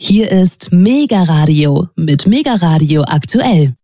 Hier ist Mega Radio mit Mega Radio aktuell.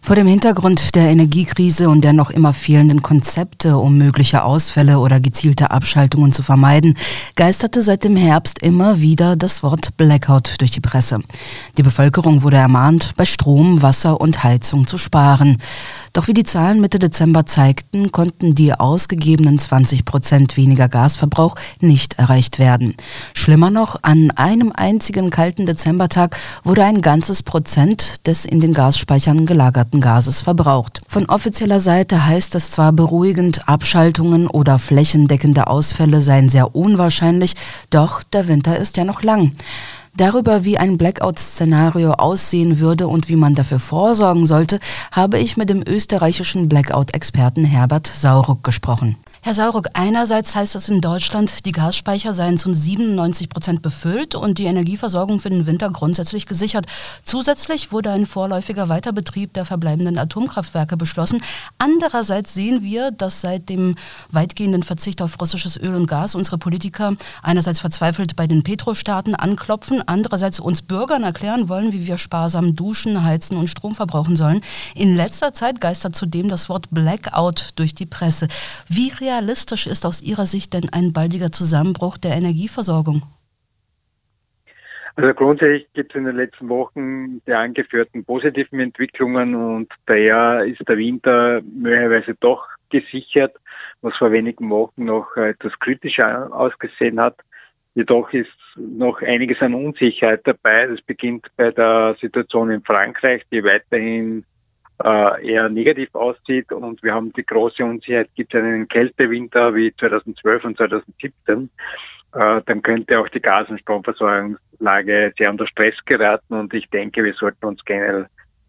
Vor dem Hintergrund der Energiekrise und der noch immer fehlenden Konzepte, um mögliche Ausfälle oder gezielte Abschaltungen zu vermeiden, geisterte seit dem Herbst immer wieder das Wort Blackout durch die Presse. Die Bevölkerung wurde ermahnt, bei Strom, Wasser und Heizung zu sparen. Doch wie die Zahlen Mitte Dezember zeigten, konnten die ausgegebenen 20 Prozent weniger Gasverbrauch nicht erreicht werden. Schlimmer noch, an einem einzigen kalten Dezembertag wurde ein ganzes Prozent des in den Gasspeichern gelagerten Gases verbraucht. Von offizieller Seite heißt es zwar beruhigend, Abschaltungen oder flächendeckende Ausfälle seien sehr unwahrscheinlich, doch der Winter ist ja noch lang. Darüber, wie ein Blackout-Szenario aussehen würde und wie man dafür vorsorgen sollte, habe ich mit dem österreichischen Blackout-Experten Herbert Sauruck gesprochen. Herr Sauruck, einerseits heißt das in Deutschland, die Gasspeicher seien zu 97 Prozent befüllt und die Energieversorgung für den Winter grundsätzlich gesichert. Zusätzlich wurde ein vorläufiger Weiterbetrieb der verbleibenden Atomkraftwerke beschlossen. Andererseits sehen wir, dass seit dem weitgehenden Verzicht auf russisches Öl und Gas unsere Politiker einerseits verzweifelt bei den Petrostaaten anklopfen, andererseits uns Bürgern erklären wollen, wie wir sparsam duschen, heizen und Strom verbrauchen sollen. In letzter Zeit geistert zudem das Wort Blackout durch die Presse. Wie realistisch ist aus Ihrer Sicht denn ein baldiger Zusammenbruch der Energieversorgung? Also grundsätzlich gibt es in den letzten Wochen die angeführten positiven Entwicklungen und daher ist der Winter möglicherweise doch gesichert, was vor wenigen Wochen noch etwas kritischer ausgesehen hat. Jedoch ist noch einiges an Unsicherheit dabei. Das beginnt bei der Situation in Frankreich, die weiterhin äh, eher negativ aussieht und wir haben die große Unsicherheit, gibt es einen Kältewinter wie 2012 und 2017, äh, dann könnte auch die Gas- und Stromversorgungslage sehr unter Stress geraten und ich denke, wir sollten uns generell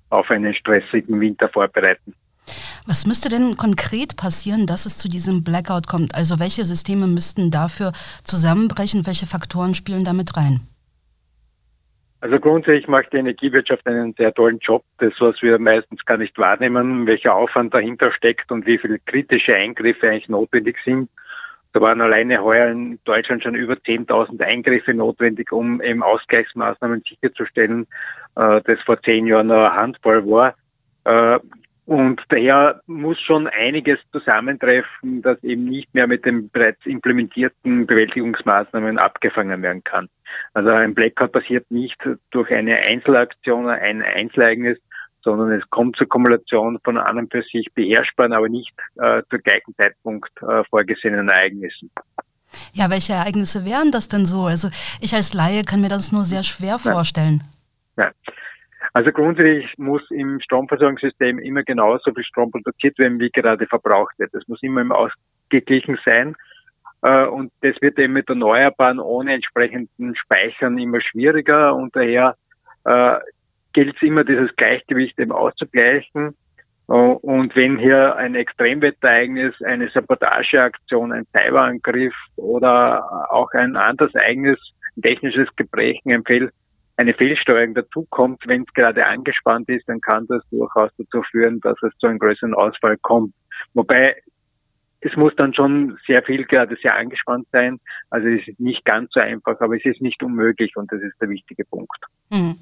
auf einen stressigen Winter vorbereiten. Was müsste denn konkret passieren, dass es zu diesem Blackout kommt? Also welche Systeme müssten dafür zusammenbrechen? Welche Faktoren spielen damit rein? Also grundsätzlich macht die Energiewirtschaft einen sehr tollen Job. Das, was wir meistens gar nicht wahrnehmen, welcher Aufwand dahinter steckt und wie viele kritische Eingriffe eigentlich notwendig sind. Da waren alleine heuer in Deutschland schon über 10.000 Eingriffe notwendig, um eben Ausgleichsmaßnahmen sicherzustellen, äh, das vor zehn Jahren eine Handvoll war. Und daher muss schon einiges zusammentreffen, das eben nicht mehr mit den bereits implementierten Bewältigungsmaßnahmen abgefangen werden kann. Also ein Blackout passiert nicht durch eine Einzelaktion, ein Einzelereignis, sondern es kommt zur Kumulation von an und für sich beherrschbaren, aber nicht äh, zu gleichen Zeitpunkt äh, vorgesehenen Ereignissen. Ja, welche Ereignisse wären das denn so? Also ich als Laie kann mir das nur sehr schwer vorstellen. Ja. Also grundsätzlich muss im Stromversorgungssystem immer genauso viel Strom produziert werden, wie gerade verbraucht wird. Das muss immer im ausgeglichen sein. Äh, und das wird eben mit Erneuerbaren ohne entsprechenden Speichern immer schwieriger und daher äh, gilt es immer, dieses Gleichgewicht eben auszugleichen. Äh, und wenn hier ein Extremwetterereignis, eine Sabotageaktion, ein Cyberangriff oder auch ein anderes ein technisches Gebrechen, ein Fehl, eine Fehlsteuerung dazukommt, wenn es gerade angespannt ist, dann kann das durchaus dazu führen, dass es zu einem größeren Ausfall kommt. Wobei es muss dann schon sehr viel gerade sehr angespannt sein. Also es ist nicht ganz so einfach, aber es ist nicht unmöglich und das ist der wichtige Punkt. Mhm.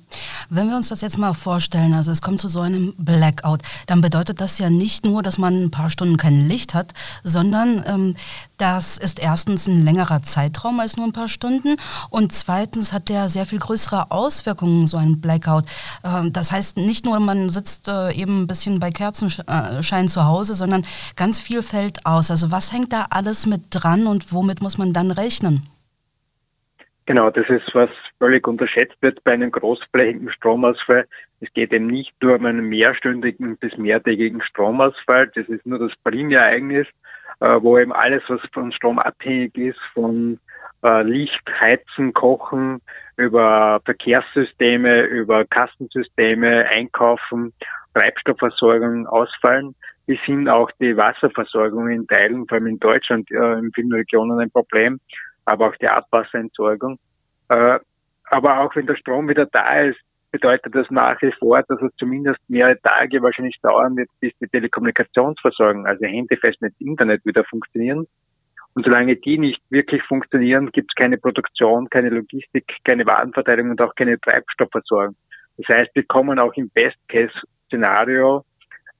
Wenn wir uns das jetzt mal vorstellen, also es kommt zu so einem Blackout, dann bedeutet das ja nicht nur, dass man ein paar Stunden kein Licht hat, sondern ähm, das ist erstens ein längerer Zeitraum als nur ein paar Stunden und zweitens hat der sehr viel größere Auswirkungen, so ein Blackout. Ähm, das heißt nicht nur, man sitzt äh, eben ein bisschen bei Kerzenschein zu Hause, sondern ganz viel fällt aus. Also was hängt da alles mit dran und womit muss man dann rechnen? Genau, das ist, was völlig unterschätzt wird bei einem großflächigen Stromausfall. Es geht eben nicht nur um einen mehrstündigen bis mehrtägigen Stromausfall. Das ist nur das Primärereignis, äh, wo eben alles, was von Strom abhängig ist, von äh, Licht, Heizen, Kochen, über Verkehrssysteme, über Kassensysteme, Einkaufen, Treibstoffversorgung ausfallen, bis hin auch die Wasserversorgung in Teilen, vor allem in Deutschland, äh, in vielen Regionen ein Problem aber auch die Abwasserentsorgung. Äh, aber auch wenn der Strom wieder da ist, bedeutet das nach wie vor, dass es zumindest mehrere Tage wahrscheinlich dauern wird, bis die Telekommunikationsversorgung, also Handy, Festnetz, Internet wieder funktionieren. Und solange die nicht wirklich funktionieren, gibt es keine Produktion, keine Logistik, keine Warenverteilung und auch keine Treibstoffversorgung. Das heißt, wir kommen auch im Best-Case-Szenario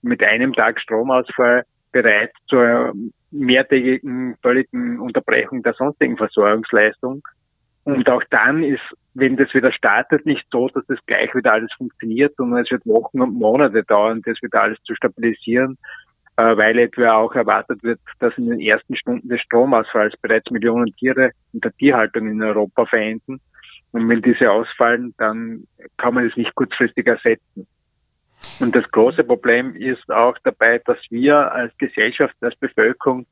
mit einem Tag Stromausfall bereits zur mehrtägigen völligen Unterbrechung der sonstigen Versorgungsleistung. Und auch dann ist, wenn das wieder startet, nicht so, dass das gleich wieder alles funktioniert, sondern es wird Wochen und Monate dauern, das wieder alles zu stabilisieren, äh, weil etwa auch erwartet wird, dass in den ersten Stunden des Stromausfalls bereits Millionen Tiere in der Tierhaltung in Europa verenden. Und wenn diese ausfallen, dann kann man es nicht kurzfristig ersetzen. Und das große Problem ist auch dabei, dass wir als Gesellschaft, als Bevölkerung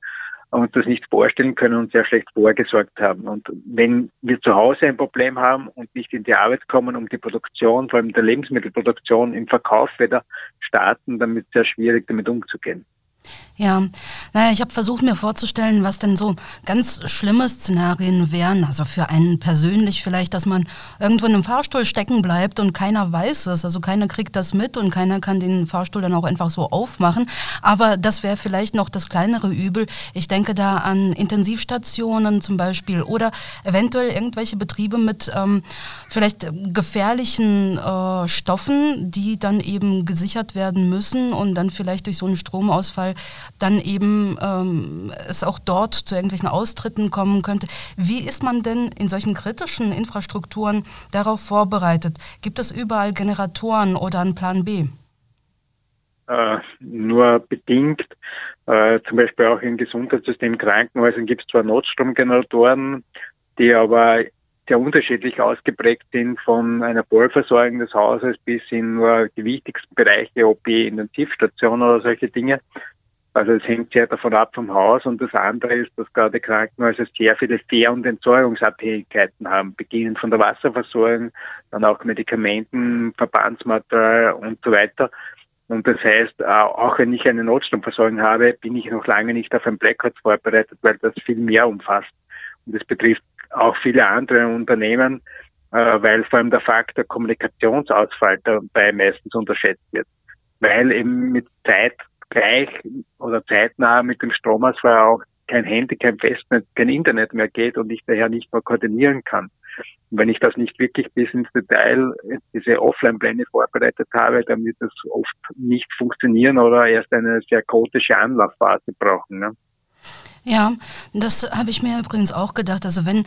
uns das nicht vorstellen können und sehr schlecht vorgesorgt haben. Und wenn wir zu Hause ein Problem haben und nicht in die Arbeit kommen, um die Produktion, vor allem der Lebensmittelproduktion im Verkauf wieder starten, dann ist es sehr schwierig, damit umzugehen. Ja, naja, ich habe versucht mir vorzustellen, was denn so ganz schlimme Szenarien wären. Also für einen persönlich vielleicht, dass man irgendwo in einem Fahrstuhl stecken bleibt und keiner weiß es. Also keiner kriegt das mit und keiner kann den Fahrstuhl dann auch einfach so aufmachen. Aber das wäre vielleicht noch das kleinere Übel. Ich denke da an Intensivstationen zum Beispiel oder eventuell irgendwelche Betriebe mit ähm, vielleicht gefährlichen äh, Stoffen, die dann eben gesichert werden müssen und dann vielleicht durch so einen Stromausfall dann eben ähm, es auch dort zu irgendwelchen Austritten kommen könnte. Wie ist man denn in solchen kritischen Infrastrukturen darauf vorbereitet? Gibt es überall Generatoren oder einen Plan B? Äh, nur bedingt. Äh, zum Beispiel auch im Gesundheitssystem Krankenhäusern gibt es zwar Notstromgeneratoren, die aber sehr unterschiedlich ausgeprägt sind von einer Vollversorgung des Hauses bis in nur die wichtigsten Bereiche, OP, Intensivstation oder solche Dinge. Also es hängt sehr davon ab vom Haus und das andere ist, dass gerade Krankenhäuser sehr viele Fähr- und Entsorgungsabhängigkeiten haben, beginnend von der Wasserversorgung, dann auch Medikamenten, Verbandsmaterial und so weiter. Und das heißt, äh, auch wenn ich eine Notstromversorgung habe, bin ich noch lange nicht auf ein Blackout vorbereitet, weil das viel mehr umfasst. Und das betrifft auch viele andere Unternehmen, äh, weil vor allem der Faktor Kommunikationsausfall dabei meistens unterschätzt wird. Weil eben mit Zeit gleich oder zeitnah mit dem Stromausfall auch kein Handy, kein Festnetz, kein Internet mehr geht und ich daher nicht mehr koordinieren kann. Und wenn ich das nicht wirklich bis ins Detail, diese Offline-Pläne vorbereitet habe, dann wird das oft nicht funktionieren oder erst eine sehr chaotische Anlaufphase brauchen. Ne? Ja, das habe ich mir übrigens auch gedacht. Also wenn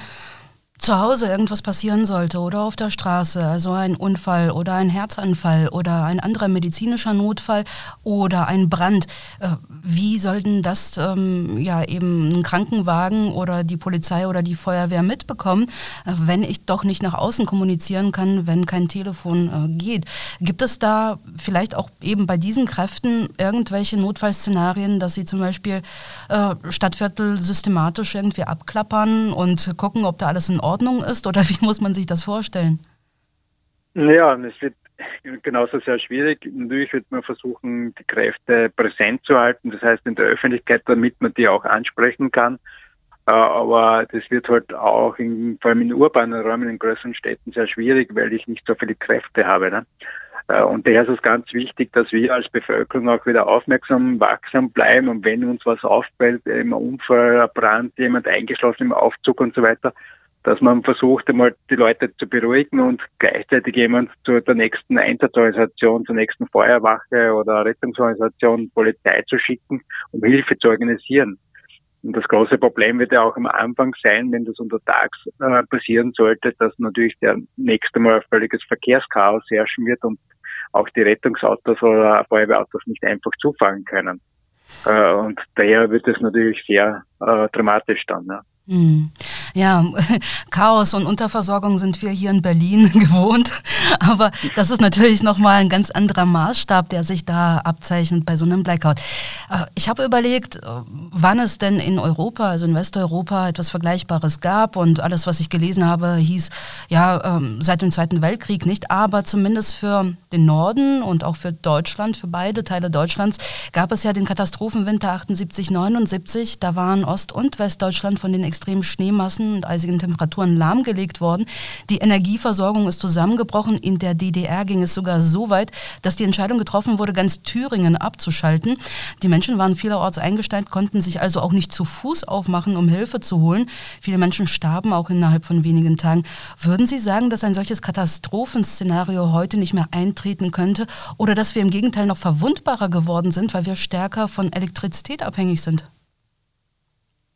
zu Hause irgendwas passieren sollte oder auf der Straße, also ein Unfall oder ein Herzanfall oder ein anderer medizinischer Notfall oder ein Brand, äh, wie sollten das ähm, ja eben ein Krankenwagen oder die Polizei oder die Feuerwehr mitbekommen, äh, wenn ich doch nicht nach außen kommunizieren kann, wenn kein Telefon äh, geht? Gibt es da vielleicht auch eben bei diesen Kräften irgendwelche Notfallszenarien, dass sie zum Beispiel äh, Stadtviertel systematisch irgendwie abklappern und gucken, ob da alles in Ordnung Ordnung ist oder wie muss man sich das vorstellen? Ja, es wird genauso sehr schwierig. Natürlich wird man versuchen, die Kräfte präsent zu halten, das heißt in der Öffentlichkeit, damit man die auch ansprechen kann. Äh, aber das wird halt auch in, vor allem in urbanen Räumen, in größeren Städten sehr schwierig, weil ich nicht so viele Kräfte habe. Ne? Äh, und daher ist es ganz wichtig, dass wir als Bevölkerung auch wieder aufmerksam, wachsam bleiben. Und wenn uns was auffällt, ein Unfall, ein Brand, jemand eingeschlossen im Aufzug und so weiter, dass man versucht, einmal die Leute zu beruhigen und gleichzeitig jemand zu der nächsten Einsatzorganisation, zur nächsten Feuerwache oder Rettungsorganisation, Polizei zu schicken, um Hilfe zu organisieren. Und das große Problem wird ja auch am Anfang sein, wenn das untertags äh, passieren sollte, dass natürlich der nächste Mal ein völliges Verkehrschaos herrschen wird und auch die Rettungsautos oder Feuerwehrautos nicht einfach zufahren können. Äh, und daher wird es natürlich sehr äh, dramatisch dann. Ja. Hm. Ja, Chaos und Unterversorgung sind wir hier in Berlin gewohnt. Aber das ist natürlich nochmal ein ganz anderer Maßstab, der sich da abzeichnet bei so einem Blackout. Äh, ich habe überlegt, äh, wann es denn in Europa, also in Westeuropa, etwas Vergleichbares gab. Und alles, was ich gelesen habe, hieß, ja, ähm, seit dem Zweiten Weltkrieg nicht, aber zumindest für den Norden und auch für Deutschland, für beide Teile Deutschlands, gab es ja den Katastrophenwinter 78, 79. Da waren Ost- und Westdeutschland von den extremen Schneemassen heißen und eisigen Temperaturen lahmgelegt worden. Die Energieversorgung ist zusammengebrochen. In der DDR ging es sogar so weit, dass die Entscheidung getroffen wurde, ganz Thüringen abzuschalten. Die Menschen waren vielerorts eingestellt, konnten sich also auch nicht zu Fuß aufmachen, um Hilfe zu holen. Viele Menschen starben auch innerhalb von wenigen Tagen. Würden Sie sagen, dass ein solches Katastrophenszenario heute nicht mehr eintreten könnte oder dass wir im Gegenteil noch verwundbarer geworden sind, weil wir stärker von Elektrizität abhängig sind?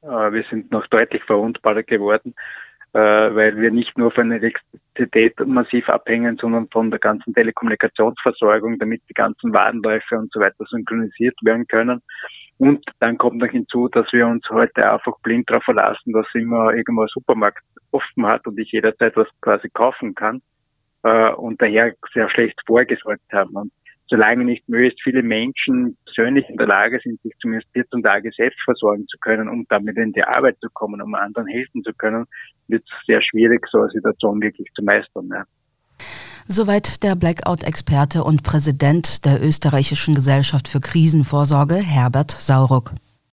Wir sind noch deutlich verwundbarer geworden, äh, weil wir nicht nur von Elektrizität massiv abhängen, sondern von der ganzen Telekommunikationsversorgung, damit die ganzen Warenläufe und so weiter synchronisiert werden können. Und dann kommt noch hinzu, dass wir uns heute einfach blind darauf verlassen, dass immer irgendwo ein Supermarkt offen hat und ich jederzeit was quasi kaufen kann äh, und daher sehr schlecht vorgesorgt haben. Und solange nicht möglichst viele Menschen persönlich in der Lage sind, sich zumindest 14 Tage selbst versorgen zu können, um damit in die Arbeit zu kommen, um anderen helfen zu können, wird es sehr schwierig, so eine Situation wirklich zu meistern. Ja. Soweit der Blackout-Experte und Präsident der österreichischen Gesellschaft für Krisenvorsorge, Herbert Sauruck.